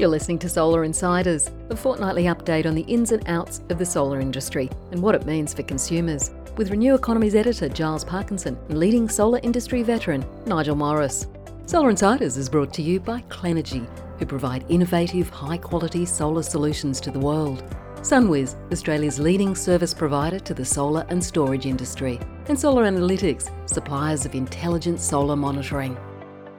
You're listening to Solar Insiders, a fortnightly update on the ins and outs of the solar industry and what it means for consumers, with Renew Economy's editor Giles Parkinson and leading solar industry veteran Nigel Morris. Solar Insiders is brought to you by Clenergy, who provide innovative, high quality solar solutions to the world. Sunwiz, Australia's leading service provider to the solar and storage industry, and Solar Analytics, suppliers of intelligent solar monitoring.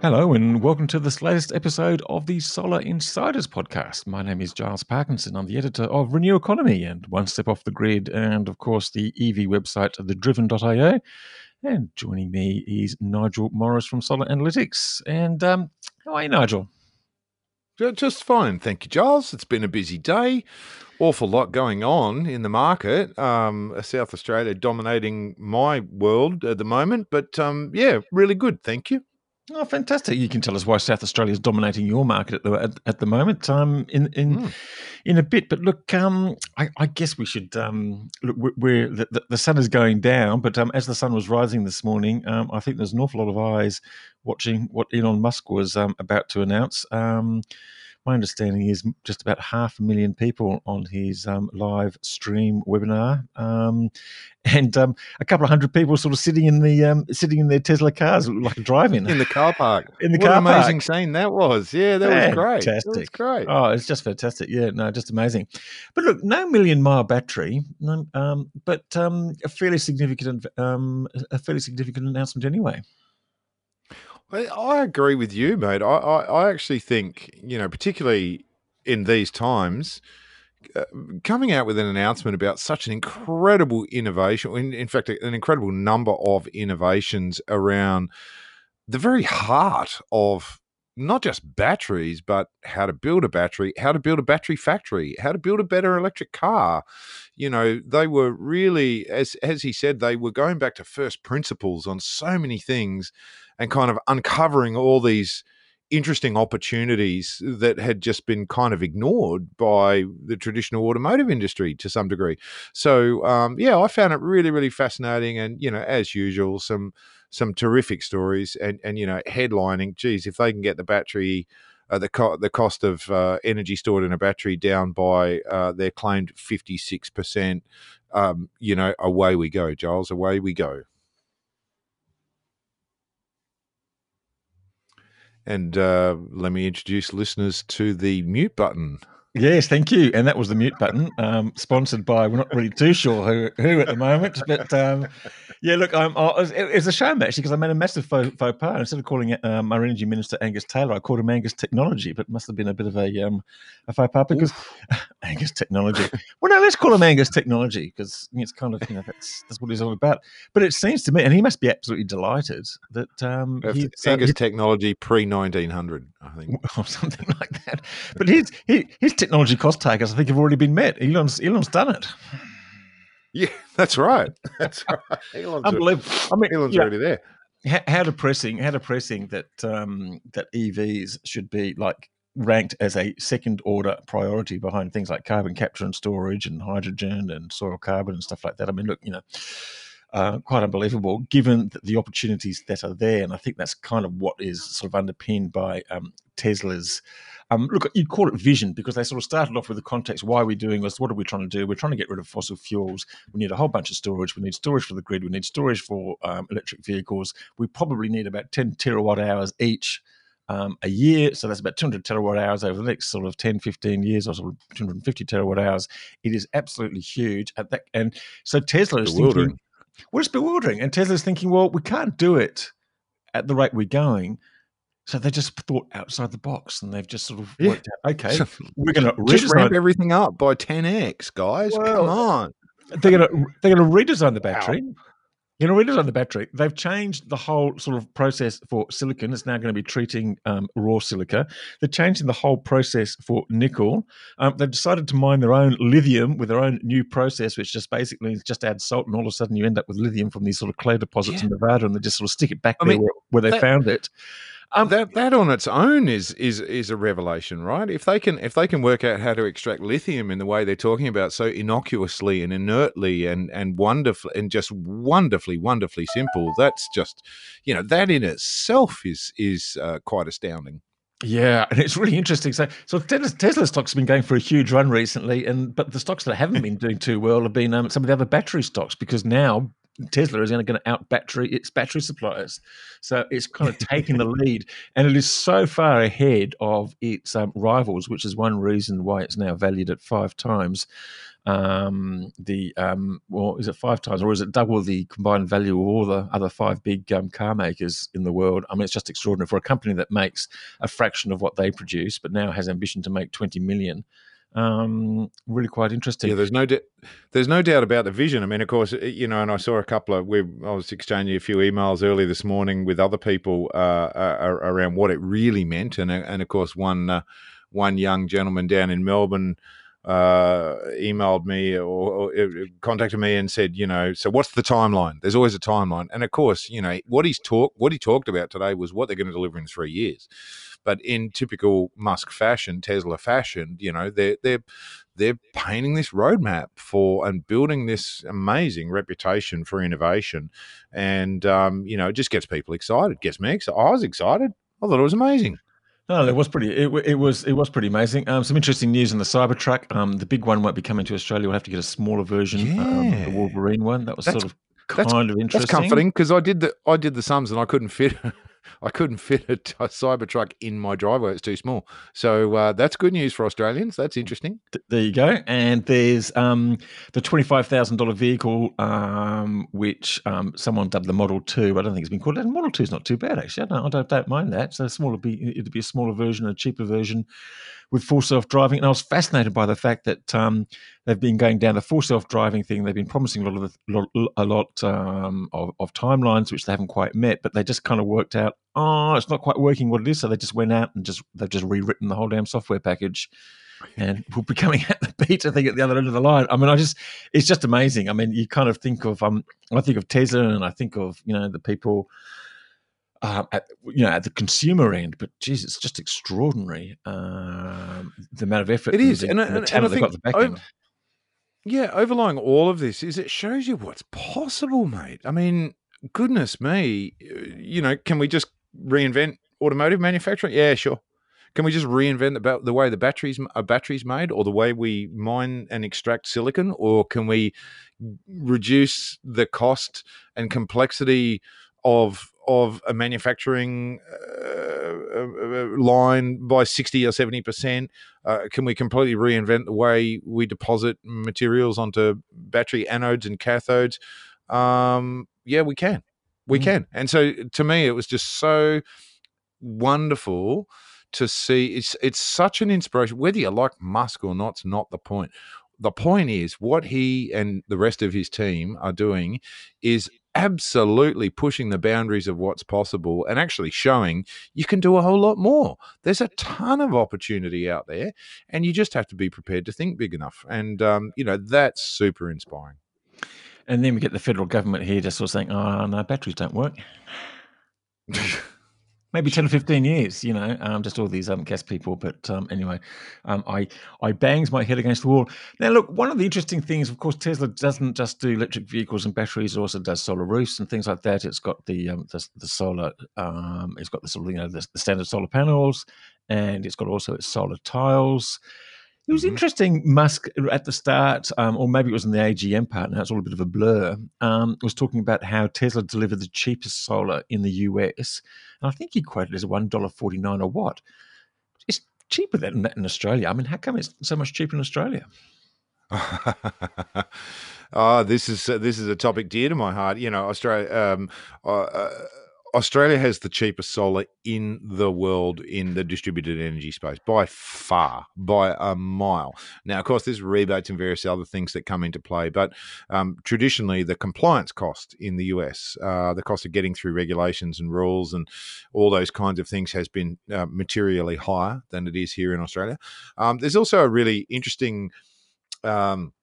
Hello, and welcome to this latest episode of the Solar Insiders podcast. My name is Giles Parkinson. I'm the editor of Renew Economy and One Step Off the Grid, and of course, the EV website, thedriven.io. And joining me is Nigel Morris from Solar Analytics. And um, how are you, Nigel? Just fine, thank you, Giles. It's been a busy day. Awful lot going on in the market. Um, South Australia dominating my world at the moment, but um, yeah, really good. Thank you. Oh, fantastic! You can tell us why South Australia is dominating your market at the at, at the moment. Um, in in mm. in a bit, but look, um, I, I guess we should um, look. We're, the, the sun is going down, but um, as the sun was rising this morning, um, I think there's an awful lot of eyes watching what Elon Musk was um, about to announce. Um, my understanding is just about half a million people on his um, live stream webinar, um, and um, a couple of hundred people sort of sitting in the um, sitting in their Tesla cars, like a drive-in in the car park. In the what car an amazing park. scene that was. Yeah, that fantastic. was great. Fantastic. Great. Oh, it's just fantastic. Yeah, no, just amazing. But look, no million mile battery, um, but um, a fairly significant a fairly significant announcement anyway. I agree with you, mate. I, I, I actually think, you know, particularly in these times, uh, coming out with an announcement about such an incredible innovation, in, in fact, an incredible number of innovations around the very heart of not just batteries, but how to build a battery, how to build a battery factory, how to build a better electric car. You know, they were really, as as he said, they were going back to first principles on so many things and kind of uncovering all these interesting opportunities that had just been kind of ignored by the traditional automotive industry to some degree. So um, yeah, I found it really, really fascinating, and you know, as usual, some some terrific stories, and and you know, headlining. Geez, if they can get the battery. Uh, the co- the cost of uh, energy stored in a battery down by uh, their claimed fifty six percent. Um, you know, away we go, Giles. Away we go. And uh, let me introduce listeners to the mute button. Yes, thank you. And that was the mute button, um, sponsored by, we're not really too sure who, who at the moment, but um, yeah, look, I'm, I was, it, was a shame actually because I made a massive faux, faux pas. Instead of calling it um, our energy minister Angus Taylor, I called him Angus Technology, but it must have been a bit of a, um, a faux pas because Angus Technology. well, no, let's call him Angus Technology because it's kind of, you know, that's, that's what he's all about. But it seems to me, and he must be absolutely delighted that um, Angus uh, Technology pre 1900, I think. Or something like that. But his, his, his technology cost targets, I think, have already been met. Elon's, Elon's done it. Yeah, that's right. That's right. Elon's Unbelievable. I mean, Elon's already there. How, depressing! How depressing that um, that EVs should be like ranked as a second order priority behind things like carbon capture and storage and hydrogen and soil carbon and stuff like that. I mean, look, you know, uh, quite unbelievable given the opportunities that are there. And I think that's kind of what is sort of underpinned by um, Tesla's um, look, you'd call it vision because they sort of started off with the context: why are we doing this? What are we trying to do? We're trying to get rid of fossil fuels. We need a whole bunch of storage. We need storage for the grid. We need storage for um, electric vehicles. We probably need about 10 terawatt hours each um, a year. So that's about 200 terawatt hours over the next sort of 10, 15 years, or sort of 250 terawatt hours. It is absolutely huge at that. And so Tesla is thinking, well, it's bewildering. And Tesla's thinking, well, we can't do it at the rate we're going. So they just thought outside the box, and they've just sort of worked out. Okay, we're going to just ramp everything up by 10x, guys. Well, Come on. They're going to they're going to redesign the battery. Wow. You know, redesign the battery. They've changed the whole sort of process for silicon. It's now going to be treating um, raw silica. They're changing the whole process for nickel. Um, they've decided to mine their own lithium with their own new process, which just basically just add salt, and all of a sudden you end up with lithium from these sort of clay deposits yeah. in Nevada, and they just sort of stick it back I there mean, where, where, they that, found it. Um, that that on its own is is is a revelation, right? If they can if they can work out how to extract lithium in the way they're talking about, so innocuously and inertly and and wonderfully and just wonderfully wonderfully simple, that's just you know that in itself is is uh, quite astounding. Yeah, and it's really interesting. So, so Tesla, stocks have been going for a huge run recently, and but the stocks that haven't been doing too well have been um, some of the other battery stocks because now Tesla is going to out battery its battery suppliers. So it's kind of taking the lead, and it is so far ahead of its um, rivals, which is one reason why it's now valued at five times um, the um, well, is it five times or is it double the combined value of all the other five big um, car makers in the world? I mean, it's just extraordinary for a company that makes a fraction of what they produce, but now has ambition to make twenty million. Um, really quite interesting. Yeah, there's no there's no doubt about the vision. I mean, of course, you know, and I saw a couple of we I was exchanging a few emails early this morning with other people uh, uh, around what it really meant, and and of course one uh, one young gentleman down in Melbourne uh, emailed me or, or, uh, contacted me and said, you know, so what's the timeline? There's always a timeline, and of course, you know what he's talked, what he talked about today was what they're going to deliver in three years. But in typical Musk fashion, Tesla fashion, you know, they're they're they're painting this roadmap for and building this amazing reputation for innovation, and um, you know, it just gets people excited. Gets me excited. I was excited. I thought it was amazing. No, it was pretty. It, it was it was pretty amazing. Um, some interesting news on the Cybertruck. Um, the big one won't be coming to Australia. We'll have to get a smaller version, yeah. um, the Wolverine one. That was that's, sort of kind of interesting. That's comforting because I did the I did the sums and I couldn't fit I couldn't fit a, a Cybertruck in my driveway. It's too small. So uh, that's good news for Australians. That's interesting. There you go. And there's um, the twenty-five thousand dollar vehicle, um, which um, someone dubbed the Model Two. I don't think it's been called that. Model Two is not too bad actually. I don't, I don't, don't mind that. So smaller be it'd be a smaller version, a cheaper version with full self driving. And I was fascinated by the fact that um, they've been going down the full self driving thing. They've been promising a lot of the, a lot um, of, of, timelines which they haven't quite met, but they just kind of worked out. Oh, it's not quite working what it is. So they just went out and just they've just rewritten the whole damn software package. And we'll be coming at the beta thing at the other end of the line. I mean, I just, it's just amazing. I mean, you kind of think of, um, I think of Tesla and I think of, you know, the people uh, at you know at the consumer end. But geez, it's just extraordinary um, the amount of effort. It is, and, and, and, and I think over, yeah, overlying all of this is it shows you what's possible, mate. I mean, goodness me, you know, can we just reinvent automotive manufacturing? Yeah, sure. Can we just reinvent the, the way the batteries are batteries made, or the way we mine and extract silicon, or can we reduce the cost and complexity of of a manufacturing uh, uh, uh, line by 60 or 70%? Uh, can we completely reinvent the way we deposit materials onto battery anodes and cathodes? Um, yeah, we can. We mm. can. And so to me, it was just so wonderful to see. It's, it's such an inspiration. Whether you like Musk or not, it's not the point the point is what he and the rest of his team are doing is absolutely pushing the boundaries of what's possible and actually showing you can do a whole lot more. There's a ton of opportunity out there, and you just have to be prepared to think big enough. And, um, you know, that's super inspiring. And then we get the federal government here just sort of saying, oh, no, batteries don't work. maybe 10 or 15 years you know um, just all these um, guest people but um, anyway um, i i bangs my head against the wall. Now look one of the interesting things of course tesla doesn't just do electric vehicles and batteries it also does solar roofs and things like that. It's got the um, the, the, solar um, it's got the you know the, the standard solar panels and it's got also its solar tiles it was mm-hmm. interesting. Musk at the start, um, or maybe it was in the AGM part. Now it's all a bit of a blur. Um, was talking about how Tesla delivered the cheapest solar in the US, and I think he quoted it as one dollar forty nine a watt. It's cheaper than that in Australia. I mean, how come it's so much cheaper in Australia? oh, this is uh, this is a topic dear to my heart. You know, Australia. Um, uh, uh Australia has the cheapest solar in the world in the distributed energy space by far, by a mile. Now, of course, there's rebates and various other things that come into play, but um, traditionally, the compliance cost in the US, uh, the cost of getting through regulations and rules and all those kinds of things, has been uh, materially higher than it is here in Australia. Um, there's also a really interesting. Um,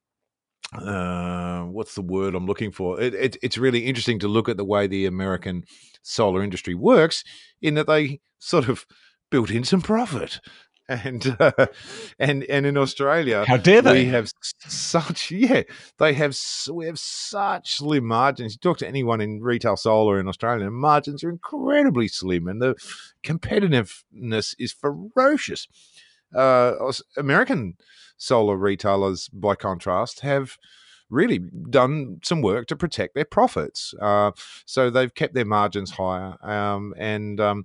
uh, what's the word I'm looking for? It, it, it's really interesting to look at the way the American solar industry works, in that they sort of built in some profit. and uh, and and in Australia, how dare they? We have such yeah, they have we have such slim margins. You talk to anyone in retail solar in Australia, margins are incredibly slim, and the competitiveness is ferocious. Uh, American solar retailers, by contrast, have really done some work to protect their profits. Uh, so they've kept their margins higher, um, and um,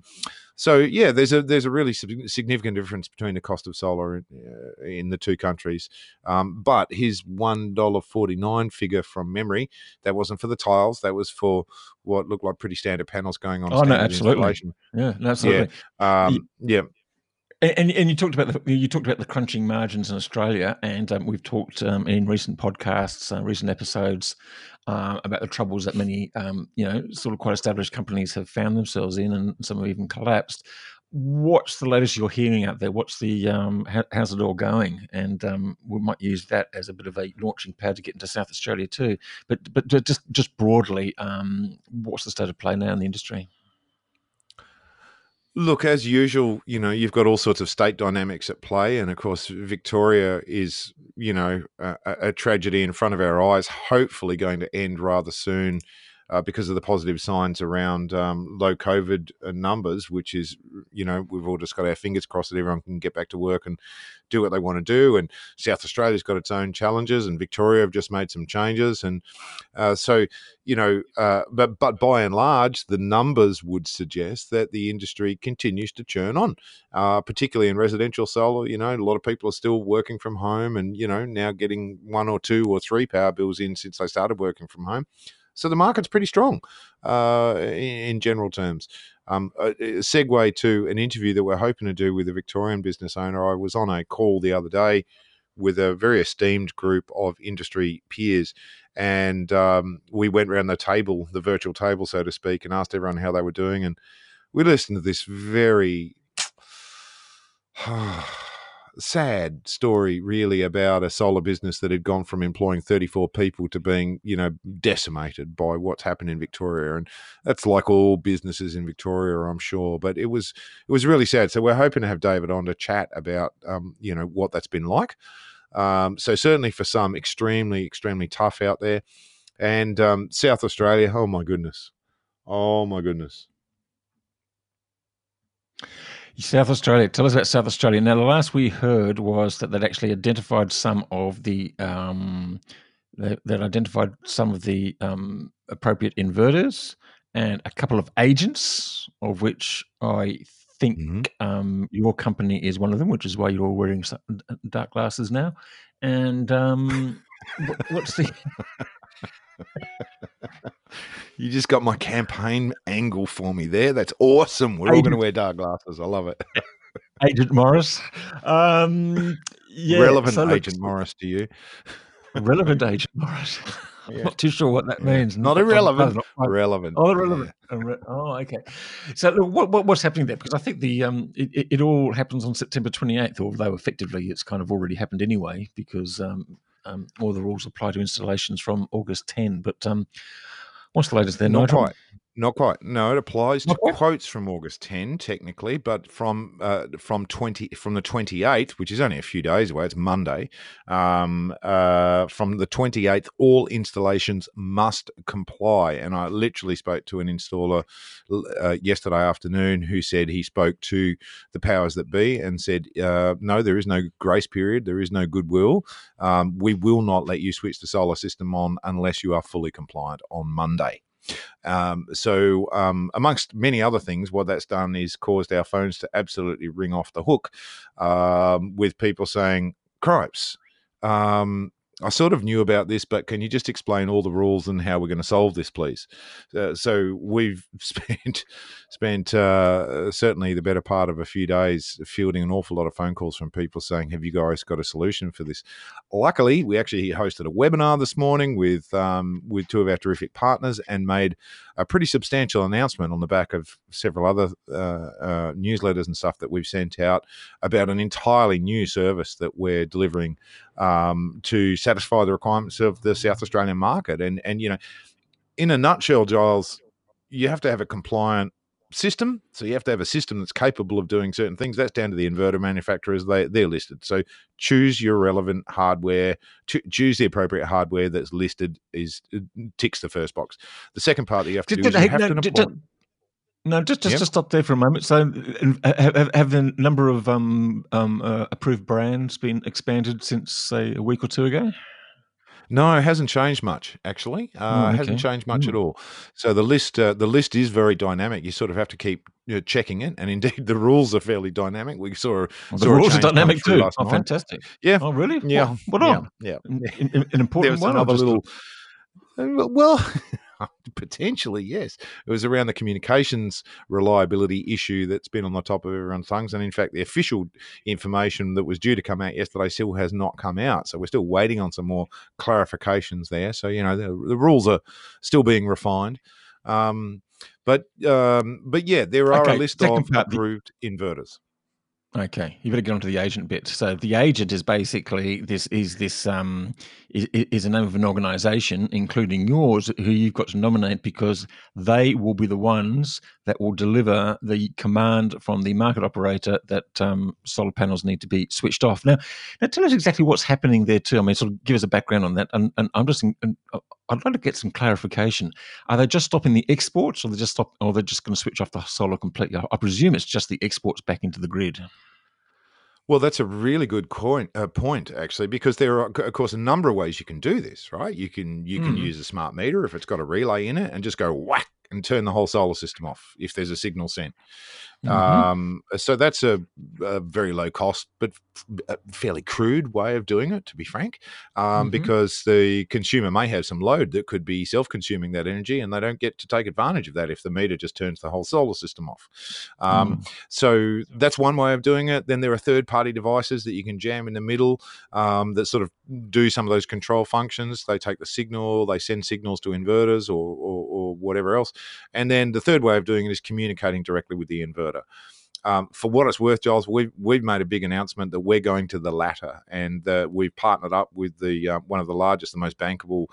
so yeah, there's a there's a really significant difference between the cost of solar in, uh, in the two countries. Um, but his one dollar forty nine figure from memory that wasn't for the tiles, that was for what looked like pretty standard panels going on. Oh no, absolutely. Yeah, no, absolutely. Yeah. Um, yeah. And, and you talked about the you talked about the crunching margins in Australia, and um, we've talked um, in recent podcasts, uh, recent episodes, uh, about the troubles that many um, you know sort of quite established companies have found themselves in, and some have even collapsed. What's the latest you're hearing out there? What's the um, how, how's it all going? And um, we might use that as a bit of a launching pad to get into South Australia too. But but just just broadly, um, what's the state of play now in the industry? Look, as usual, you know, you've got all sorts of state dynamics at play. And of course, Victoria is, you know, a, a tragedy in front of our eyes, hopefully going to end rather soon uh, because of the positive signs around um, low COVID uh, numbers, which is, you know, we've all just got our fingers crossed that everyone can get back to work and do what they want to do. And South Australia's got its own challenges, and Victoria have just made some changes. And uh, so, you know, uh, but but by and large, the numbers would suggest that the industry continues to churn on, uh, particularly in residential solar. You know, a lot of people are still working from home, and you know, now getting one or two or three power bills in since they started working from home. So the market's pretty strong uh, in, in, general terms. Um, a, a segue to an interview that we're hoping to do with a Victorian business owner. I was on a call the other day with a very esteemed group of industry peers. And um, we went around the table, the virtual table, so to speak, and asked everyone how they were doing. And we listened to this very sad story, really, about a solar business that had gone from employing 34 people to being, you know, decimated by what's happened in Victoria. And that's like all businesses in Victoria, I'm sure. But it was it was really sad. So we're hoping to have David on to chat about, um, you know, what that's been like. Um, so certainly for some, extremely, extremely tough out there. And um, South Australia, oh my goodness, oh my goodness. South Australia. Tell us about South Australia. Now, the last we heard was that they'd actually identified some of the um, that identified some of the um, appropriate inverters and a couple of agents, of which I think mm-hmm. um, your company is one of them, which is why you're all wearing dark glasses now. And um, what's the you just got my campaign angle for me there. That's awesome. We're Agent, all going to wear dark glasses. I love it. Agent Morris. Um, yeah, relevant so Agent Morris to you. relevant Agent Morris. Yeah. Not too sure what that means. Not irrelevant. Not relevant. Oh, relevant. Yeah. Oh, okay. So, what, what, what's happening there? Because I think the um, it, it, all happens on September 28th, although effectively it's kind of already happened anyway, because um, um, all the rules apply to installations from August 10. But um, what's the latest there, Not Nigel? quite. Not quite. No, it applies to quotes from August 10, technically, but from uh, from twenty from the twenty eighth, which is only a few days away. It's Monday. Um, uh, from the twenty eighth, all installations must comply. And I literally spoke to an installer uh, yesterday afternoon who said he spoke to the powers that be and said, uh, "No, there is no grace period. There is no goodwill. Um, we will not let you switch the solar system on unless you are fully compliant on Monday." Um, so, um, amongst many other things, what that's done is caused our phones to absolutely ring off the hook um, with people saying, Cripes, um, I sort of knew about this, but can you just explain all the rules and how we're going to solve this, please? Uh, so we've spent spent uh, certainly the better part of a few days fielding an awful lot of phone calls from people saying, "Have you guys got a solution for this?" Luckily, we actually hosted a webinar this morning with um, with two of our terrific partners and made a pretty substantial announcement on the back of several other uh, uh, newsletters and stuff that we've sent out about an entirely new service that we're delivering um, to satisfy the requirements of the South Australian market. And and you know, in a nutshell, Giles, you have to have a compliant system. So you have to have a system that's capable of doing certain things. That's down to the inverter manufacturers. They they're listed. So choose your relevant hardware. choose the appropriate hardware that's listed. Is uh, ticks the first box. The second part that you have to did, do did, is you have no, to did, no, just just yep. to stop there for a moment. So, have, have the number of um, um, uh, approved brands been expanded since say a week or two ago? No, it hasn't changed much actually. Uh, oh, okay. It hasn't changed much mm. at all. So the list uh, the list is very dynamic. You sort of have to keep you know, checking it, and indeed the rules are fairly dynamic. We saw, well, the rules are dynamic too. Oh, night. fantastic! Yeah. Oh, really? Yeah. What, what on? Yeah. yeah. An, an important one. Another little. Uh, well, potentially, yes. It was around the communications reliability issue that's been on the top of everyone's tongues. And in fact, the official information that was due to come out yesterday still has not come out. So we're still waiting on some more clarifications there. So, you know, the, the rules are still being refined. Um, but um, but yeah, there are okay, a list of approved inverters. Okay, you better get onto the agent bit. So the agent is basically this is this um is, is a name of an organisation, including yours, who you've got to nominate because they will be the ones that will deliver the command from the market operator that um, solar panels need to be switched off. Now, now tell us exactly what's happening there too. I mean, sort of give us a background on that, and, and I'm just uh, I'd like to get some clarification. Are they just stopping the exports, or they just stop, or they're just going to switch off the solar completely? I presume it's just the exports back into the grid. Well, that's a really good point, uh, point actually, because there are, of course, a number of ways you can do this. Right? You can you can mm. use a smart meter if it's got a relay in it, and just go whack and turn the whole solar system off if there's a signal sent. Mm-hmm. Um, so that's a, a, very low cost, but f- fairly crude way of doing it, to be frank, um, mm-hmm. because the consumer may have some load that could be self consuming that energy and they don't get to take advantage of that if the meter just turns the whole solar system off. Um, mm. So that's one way of doing it. Then there are third party devices that you can jam in the middle um, that sort of do some of those control functions. They take the signal, they send signals to inverters or, or, or whatever else. And then the third way of doing it is communicating directly with the inverter. Um, for what it's worth, Giles, we've we've made a big announcement that we're going to the latter, and we've partnered up with the uh, one of the largest, the most bankable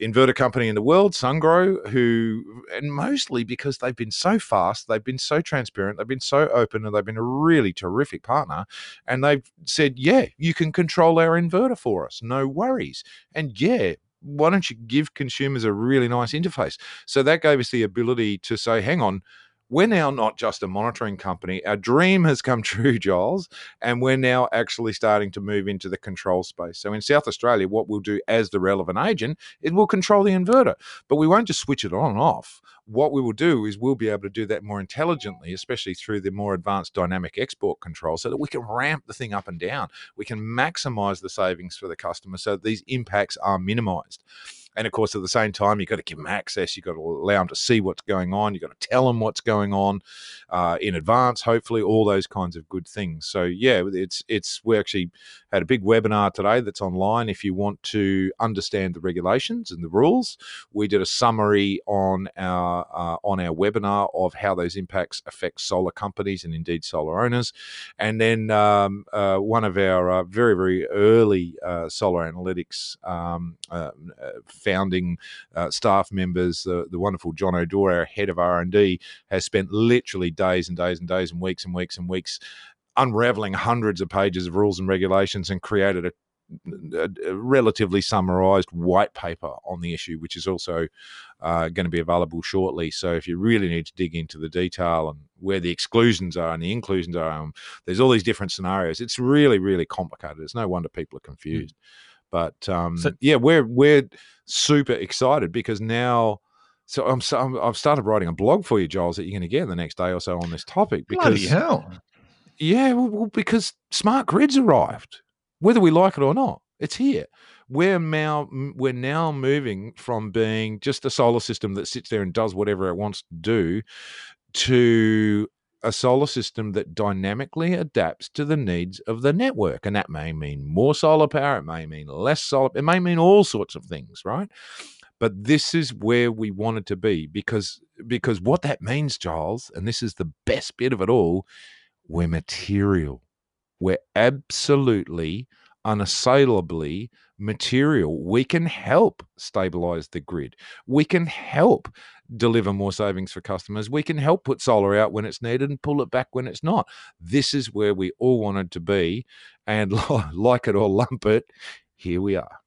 inverter company in the world, Sungrow, who, and mostly because they've been so fast, they've been so transparent, they've been so open, and they've been a really terrific partner. And they've said, yeah, you can control our inverter for us, no worries. And yeah, why don't you give consumers a really nice interface? So that gave us the ability to say, hang on, we're now not just a monitoring company. Our dream has come true, Giles, and we're now actually starting to move into the control space. So in South Australia, what we'll do as the relevant agent is we'll control the inverter, but we won't just switch it on and off. What we will do is we'll be able to do that more intelligently, especially through the more advanced dynamic export control, so that we can ramp the thing up and down. We can maximize the savings for the customer so that these impacts are minimized. And of course, at the same time, you've got to give them access. You've got to allow them to see what's going on. You've got to tell them what's going on uh, in advance, hopefully, all those kinds of good things. So, yeah, it's, it's, we actually had a big webinar today that's online. If you want to understand the regulations and the rules, we did a summary on our, uh, on our webinar of how those impacts affect solar companies and indeed solar owners. And then um, uh, one of our uh, very, very early uh, solar analytics um, uh, founding uh, staff members, the, the wonderful John O'Dore, our head of R&D, has spent literally days and days and days and weeks and weeks and weeks unraveling hundreds of pages of rules and regulations and created a a, relatively summarized white paper on the issue, which is also uh, going to be available shortly. So if you really need to dig into the detail and where the exclusions are and the inclusions are, um, there's all these different scenarios. It's really, really complicated. It's no wonder people are confused. Mm. But um, so, yeah, we're we're super excited because now. So I'm, so I'm I've started writing a blog for you, Giles, that you're going to get in the next day or so on this topic. Because Bloody hell! Yeah, well, because smart grids arrived, whether we like it or not. It's here. We're now we're now moving from being just a solar system that sits there and does whatever it wants to do to a solar system that dynamically adapts to the needs of the network. And that may mean more solar power, it may mean less solar, it may mean all sorts of things, right? But this is where we wanted to be because because what that means, Giles, and this is the best bit of it all, we're material. We're absolutely unassailably material. We can help stabilize the grid. We can help deliver more savings for customers. We can help put solar out when it's needed and pull it back when it's not. This is where we all wanted to be. And like it or lump it, here we are.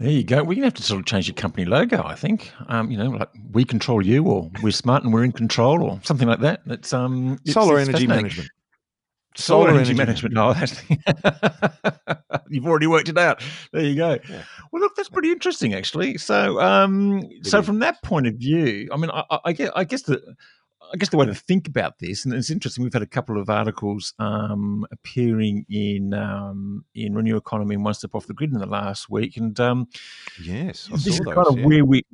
There you go. We're going to have to sort of change your company logo, I think. Um, you know, like we control you, or we're smart and we're in control, or something like that. It's um, it's, solar it's energy management. Solar, solar energy, energy, management. No, you've already worked it out. There you go. Yeah. Well, look, that's pretty interesting, actually. So, um, so from that point of view, I mean, I, I, I guess, I guess the I guess the way to think about this, and it's interesting. We've had a couple of articles um, appearing in um, in Renew Economy and One Step Off the Grid in the last week, and um, yes, I this is those, kind of yeah. where we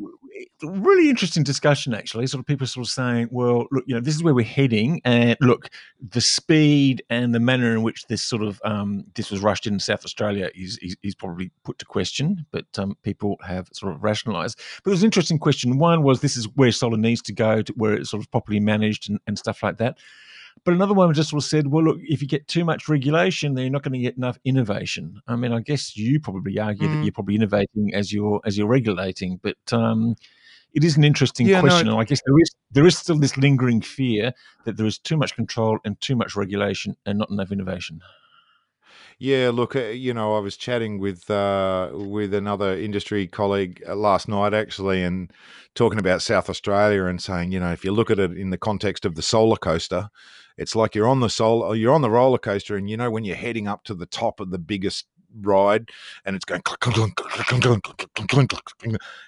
really interesting discussion actually. Sort of people sort of saying, well, look, you know, this is where we're heading, and look, the speed and the manner in which this sort of um, this was rushed in South Australia is, is, is probably put to question, but um, people have sort of rationalised. But it was an interesting question. One was this is where solar needs to go, to where it's sort of properly managed and, and stuff like that. But another one just sort of said, well, look, if you get too much regulation, then you're not going to get enough innovation. I mean, I guess you probably argue mm. that you're probably innovating as you're as you're regulating, but um, it is an interesting yeah, question. No, and I guess there is there is still this lingering fear that there is too much control and too much regulation and not enough innovation. Yeah, look, uh, you know, I was chatting with uh, with another industry colleague uh, last night actually, and talking about South Australia and saying, you know, if you look at it in the context of the solar coaster, it's like you're on the solar, you're on the roller coaster, and you know when you're heading up to the top of the biggest ride and it's going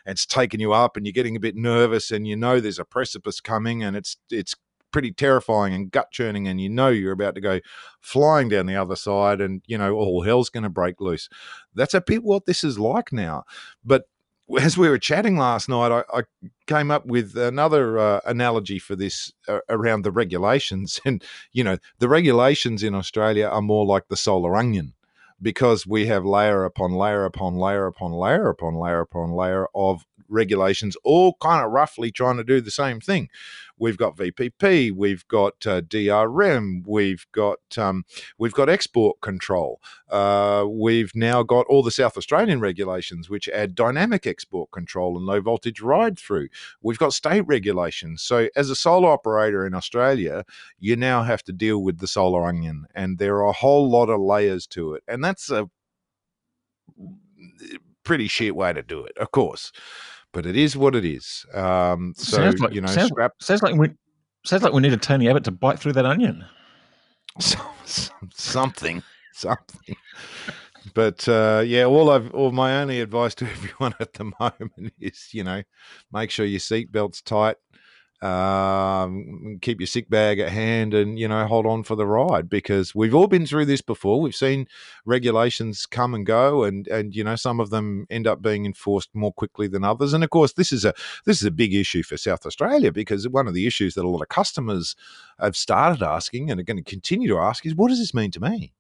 it's taking you up and you're getting a bit nervous and you know there's a precipice coming and it's it's pretty terrifying and gut churning and you know you're about to go flying down the other side and you know all hell's going to break loose that's a bit what this is like now but as we were chatting last night, I, I came up with another uh, analogy for this uh, around the regulations. And, you know, the regulations in Australia are more like the solar onion because we have layer upon layer upon layer upon layer upon layer upon layer of regulations, all kind of roughly trying to do the same thing. We've got VPP, we've got uh, DRM, we've got um, we've got export control. Uh, we've now got all the South Australian regulations, which add dynamic export control and low voltage ride through. We've got state regulations. So as a solar operator in Australia, you now have to deal with the solar onion, and there are a whole lot of layers to it, and that's a pretty shit way to do it, of course but it is what it is. Um, so sounds like, you know, sounds, scrap- sounds like we sounds like we need a Tony Abbott to bite through that onion. something, something. But uh, yeah, all I've, all my only advice to everyone at the moment is, you know, make sure your seatbelt's tight, um, keep your sick bag at hand and you know hold on for the ride because we've all been through this before we've seen regulations come and go and and you know some of them end up being enforced more quickly than others and of course this is a this is a big issue for South Australia because one of the issues that a lot of customers have started asking and are going to continue to ask is what does this mean to me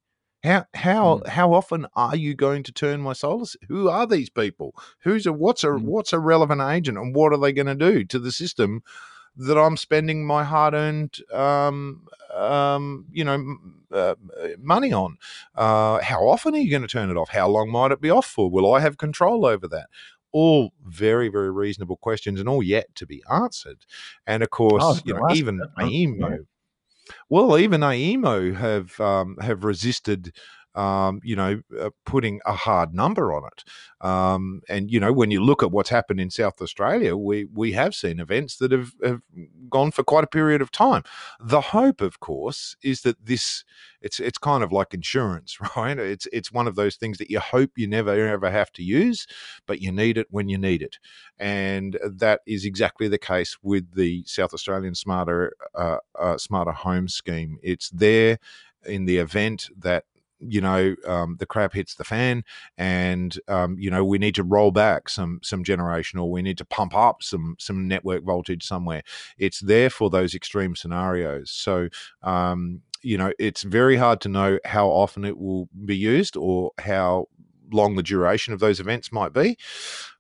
how how mm. how often are you going to turn my solar? Who are these people? Who's a what's a mm. what's a relevant agent, and what are they going to do to the system that I'm spending my hard earned, um, um, you know, uh, money on. Uh, how often are you going to turn it off? How long might it be off for? Will I have control over that? All very, very reasonable questions and all yet to be answered. And of course, oh, you know, even AEMO, well, even AEMO have um, have resisted um, you know, uh, putting a hard number on it. Um, and you know, when you look at what's happened in South Australia, we we have seen events that have, have gone for quite a period of time. The hope, of course, is that this it's it's kind of like insurance, right? It's it's one of those things that you hope you never ever have to use, but you need it when you need it, and that is exactly the case with the South Australian Smarter uh, uh, Smarter Home Scheme. It's there in the event that you know um, the crap hits the fan and um, you know we need to roll back some some generation or we need to pump up some some network voltage somewhere it's there for those extreme scenarios so um, you know it's very hard to know how often it will be used or how long the duration of those events might be.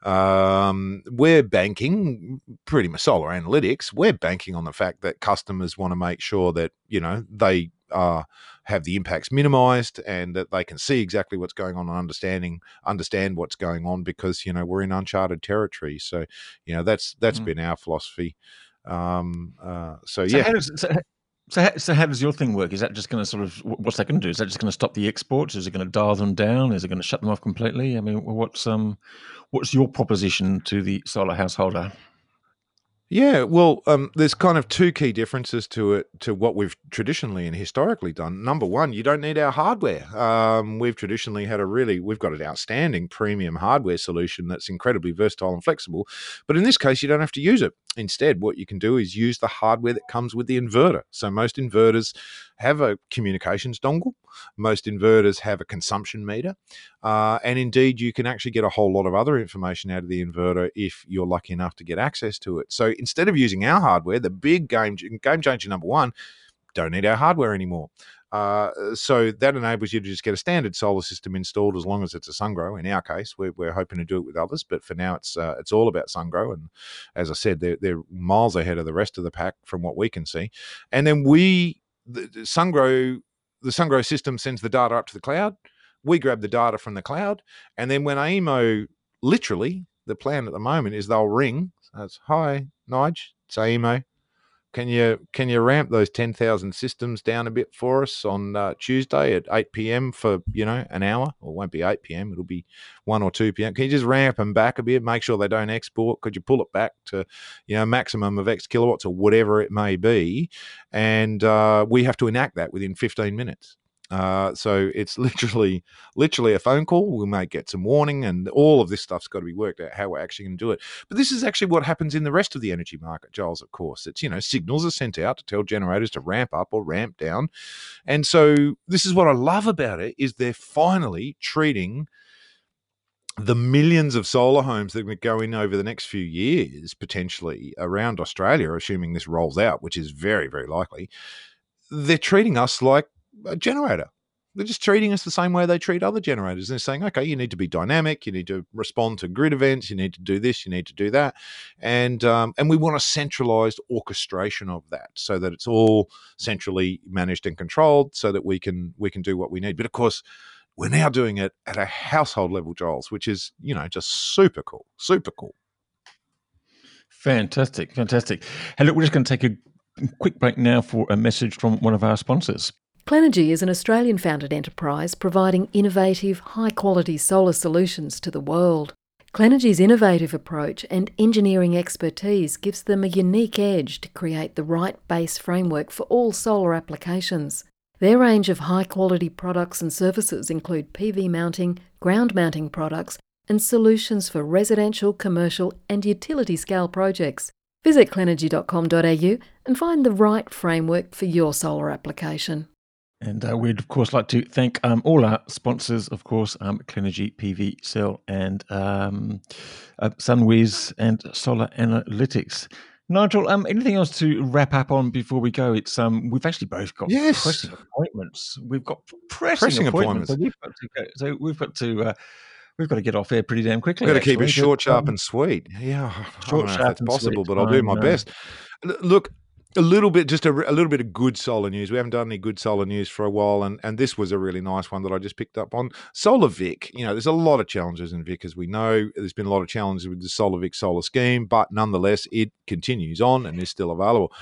Um, we're banking pretty much solar analytics. We're banking on the fact that customers want to make sure that you know they uh, have the impacts minimized and that they can see exactly what's going on and understanding understand what's going on because you know we're in uncharted territory so you know that's that's mm. been our philosophy um, uh, so, so, yeah does, so, so, how, so how does your thing work? Is that just going to sort of what's that going to do? Is that just going to stop the exports? Is it going to dial them down? Is it going to shut them off completely? I mean, what's um, what's your proposition to the solar householder? Yeah, well, um, there's kind of two key differences to it to what we've traditionally and historically done. Number one, you don't need our hardware. Um, we've traditionally had a really, we've got an outstanding premium hardware solution that's incredibly versatile and flexible. But in this case, you don't have to use it. Instead, what you can do is use the hardware that comes with the inverter. So most inverters have a communications dongle. Most inverters have a consumption meter. Uh, and indeed, you can actually get a whole lot of other information out of the inverter if you're lucky enough to get access to it. So instead of using our hardware, the big game, game changer number one, don't need our hardware anymore. Uh, so that enables you to just get a standard solar system installed as long as it's a SunGrow. In our case, we're, we're hoping to do it with others, but for now, it's uh, it's all about SunGrow. And as I said, they're, they're miles ahead of the rest of the pack from what we can see. And then we, the, the SunGrow, the SunGrow system sends the data up to the cloud. We grab the data from the cloud, and then when AEMO, literally, the plan at the moment is they'll ring. It's hi, Nige, it's AEMO can you can you ramp those ten thousand systems down a bit for us on uh, Tuesday at eight p.m. for you know an hour? Or it won't be eight p.m. It'll be one or two p.m. Can you just ramp them back a bit? Make sure they don't export. Could you pull it back to you know maximum of X kilowatts or whatever it may be? And uh, we have to enact that within fifteen minutes. Uh, so it's literally, literally a phone call. We may get some warning, and all of this stuff's got to be worked out how we're actually going to do it. But this is actually what happens in the rest of the energy market, Giles. Of course, it's you know signals are sent out to tell generators to ramp up or ramp down, and so this is what I love about it is they're finally treating the millions of solar homes that would go in over the next few years, potentially around Australia, assuming this rolls out, which is very, very likely, they're treating us like a generator. They're just treating us the same way they treat other generators. They're saying, okay, you need to be dynamic, you need to respond to grid events, you need to do this, you need to do that, and um, and we want a centralized orchestration of that so that it's all centrally managed and controlled, so that we can we can do what we need. But of course, we're now doing it at a household level, Giles, which is you know just super cool, super cool. Fantastic, fantastic. Hey, look, we're just going to take a quick break now for a message from one of our sponsors. Clenergy is an Australian founded enterprise providing innovative, high quality solar solutions to the world. Clenergy's innovative approach and engineering expertise gives them a unique edge to create the right base framework for all solar applications. Their range of high quality products and services include PV mounting, ground mounting products, and solutions for residential, commercial, and utility scale projects. Visit clenergy.com.au and find the right framework for your solar application. And uh, we'd, of course, like to thank um, all our sponsors, of course, um, Clenergy, PV Cell, and um, uh, SunWiz and Solar Analytics. Nigel, um, anything else to wrap up on before we go? It's um, we've actually both got yes. pressing appointments. We've got pressing, pressing appointments. appointments. So we've got to. So we've got to. Uh, we've got to get off air pretty damn quickly. We've got to keep it short, sharp, and sweet. Yeah, short, sharp, and possible, sweet. but I'll do my best. Look, a little bit, just a, a, little bit of good solar news. We haven't done any good solar news for a while, and, and this was a really nice one that I just picked up on. Solar Vic, you know, there's a lot of challenges in Vic, as we know. There's been a lot of challenges with the Solar Vic solar scheme, but nonetheless, it continues on and is still available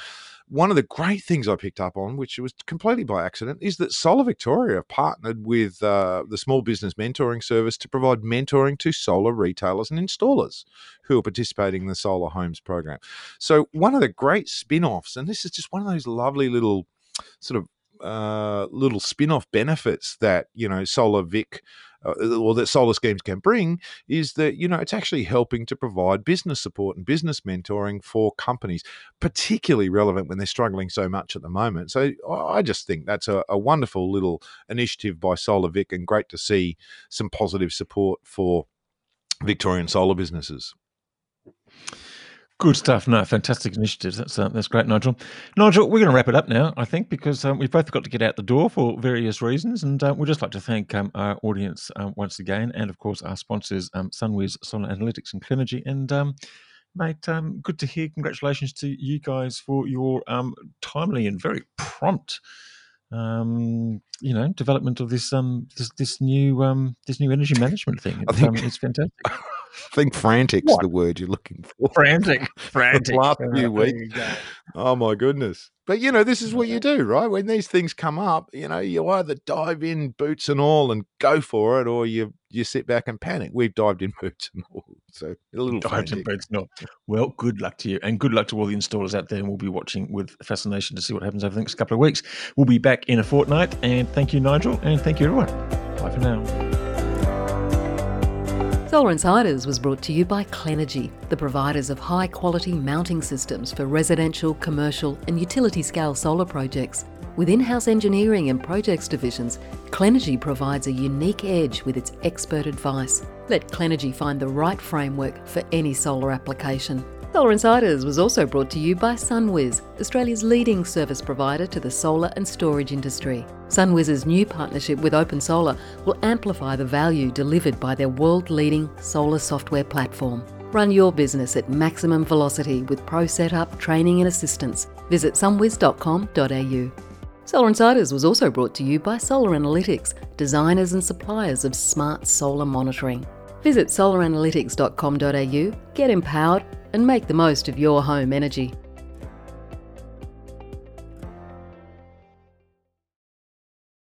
one of the great things I picked up on, which was completely by accident, is that Solar Victoria partnered with uh, the Small Business Mentoring Service to provide mentoring to solar retailers and installers who are participating in the Solar Homes program. So, one of the great spin offs, and this is just one of those lovely little sort of uh, little spin-off benefits that you know Solar Vic Uh, or that solar schemes can bring is that you know it's actually helping to provide business support and business mentoring for companies, particularly relevant when they're struggling so much at the moment. So I just think that's a, a wonderful little initiative by Solar Vic, and great to see some positive support for Victorian solar businesses. Good stuff. No, fantastic initiatives. That's uh, that's great, Nigel. Nigel, we're going to wrap it up now, I think, because um, we've both got to get out the door for various reasons, and uh, we'd just like to thank um, our audience um, once again, and of course our sponsors, um, SunWiz, Solar Analytics, and Clenergy. And um, mate, um, good to hear. Congratulations to you guys for your um, timely and very prompt um, you know, development of this um this, this new um this new energy management thing. I think- um, it's fantastic. I think frantic's What? the word you're looking for. Frantic, frantic. last Uh, few weeks. Oh my goodness. But you know, this is what you do, right? When these things come up, you know, you either dive in boots and all and go for it, or you you sit back and panic. We've dived in boots and all. So a little Dived in frantic. boots, no. Well, good luck to you, and good luck to all the installers out there. And we'll be watching with fascination to see what happens over the next couple of weeks. We'll be back in a fortnight. And thank you, Nigel, and thank you, everyone. Bye for now. Solar Insiders was brought to you by Clenergy, the providers of high quality mounting systems for residential, commercial, and utility scale solar projects. With in house engineering and projects divisions, Clenergy provides a unique edge with its expert advice. Let Clenergy find the right framework for any solar application. Solar Insiders was also brought to you by SunWiz, Australia's leading service provider to the solar and storage industry. SunWiz's new partnership with Open Solar will amplify the value delivered by their world leading solar software platform. Run your business at maximum velocity with pro setup, training, and assistance. Visit sunwiz.com.au. Solar Insiders was also brought to you by Solar Analytics, designers and suppliers of smart solar monitoring. Visit solaranalytics.com.au, get empowered, and make the most of your home energy.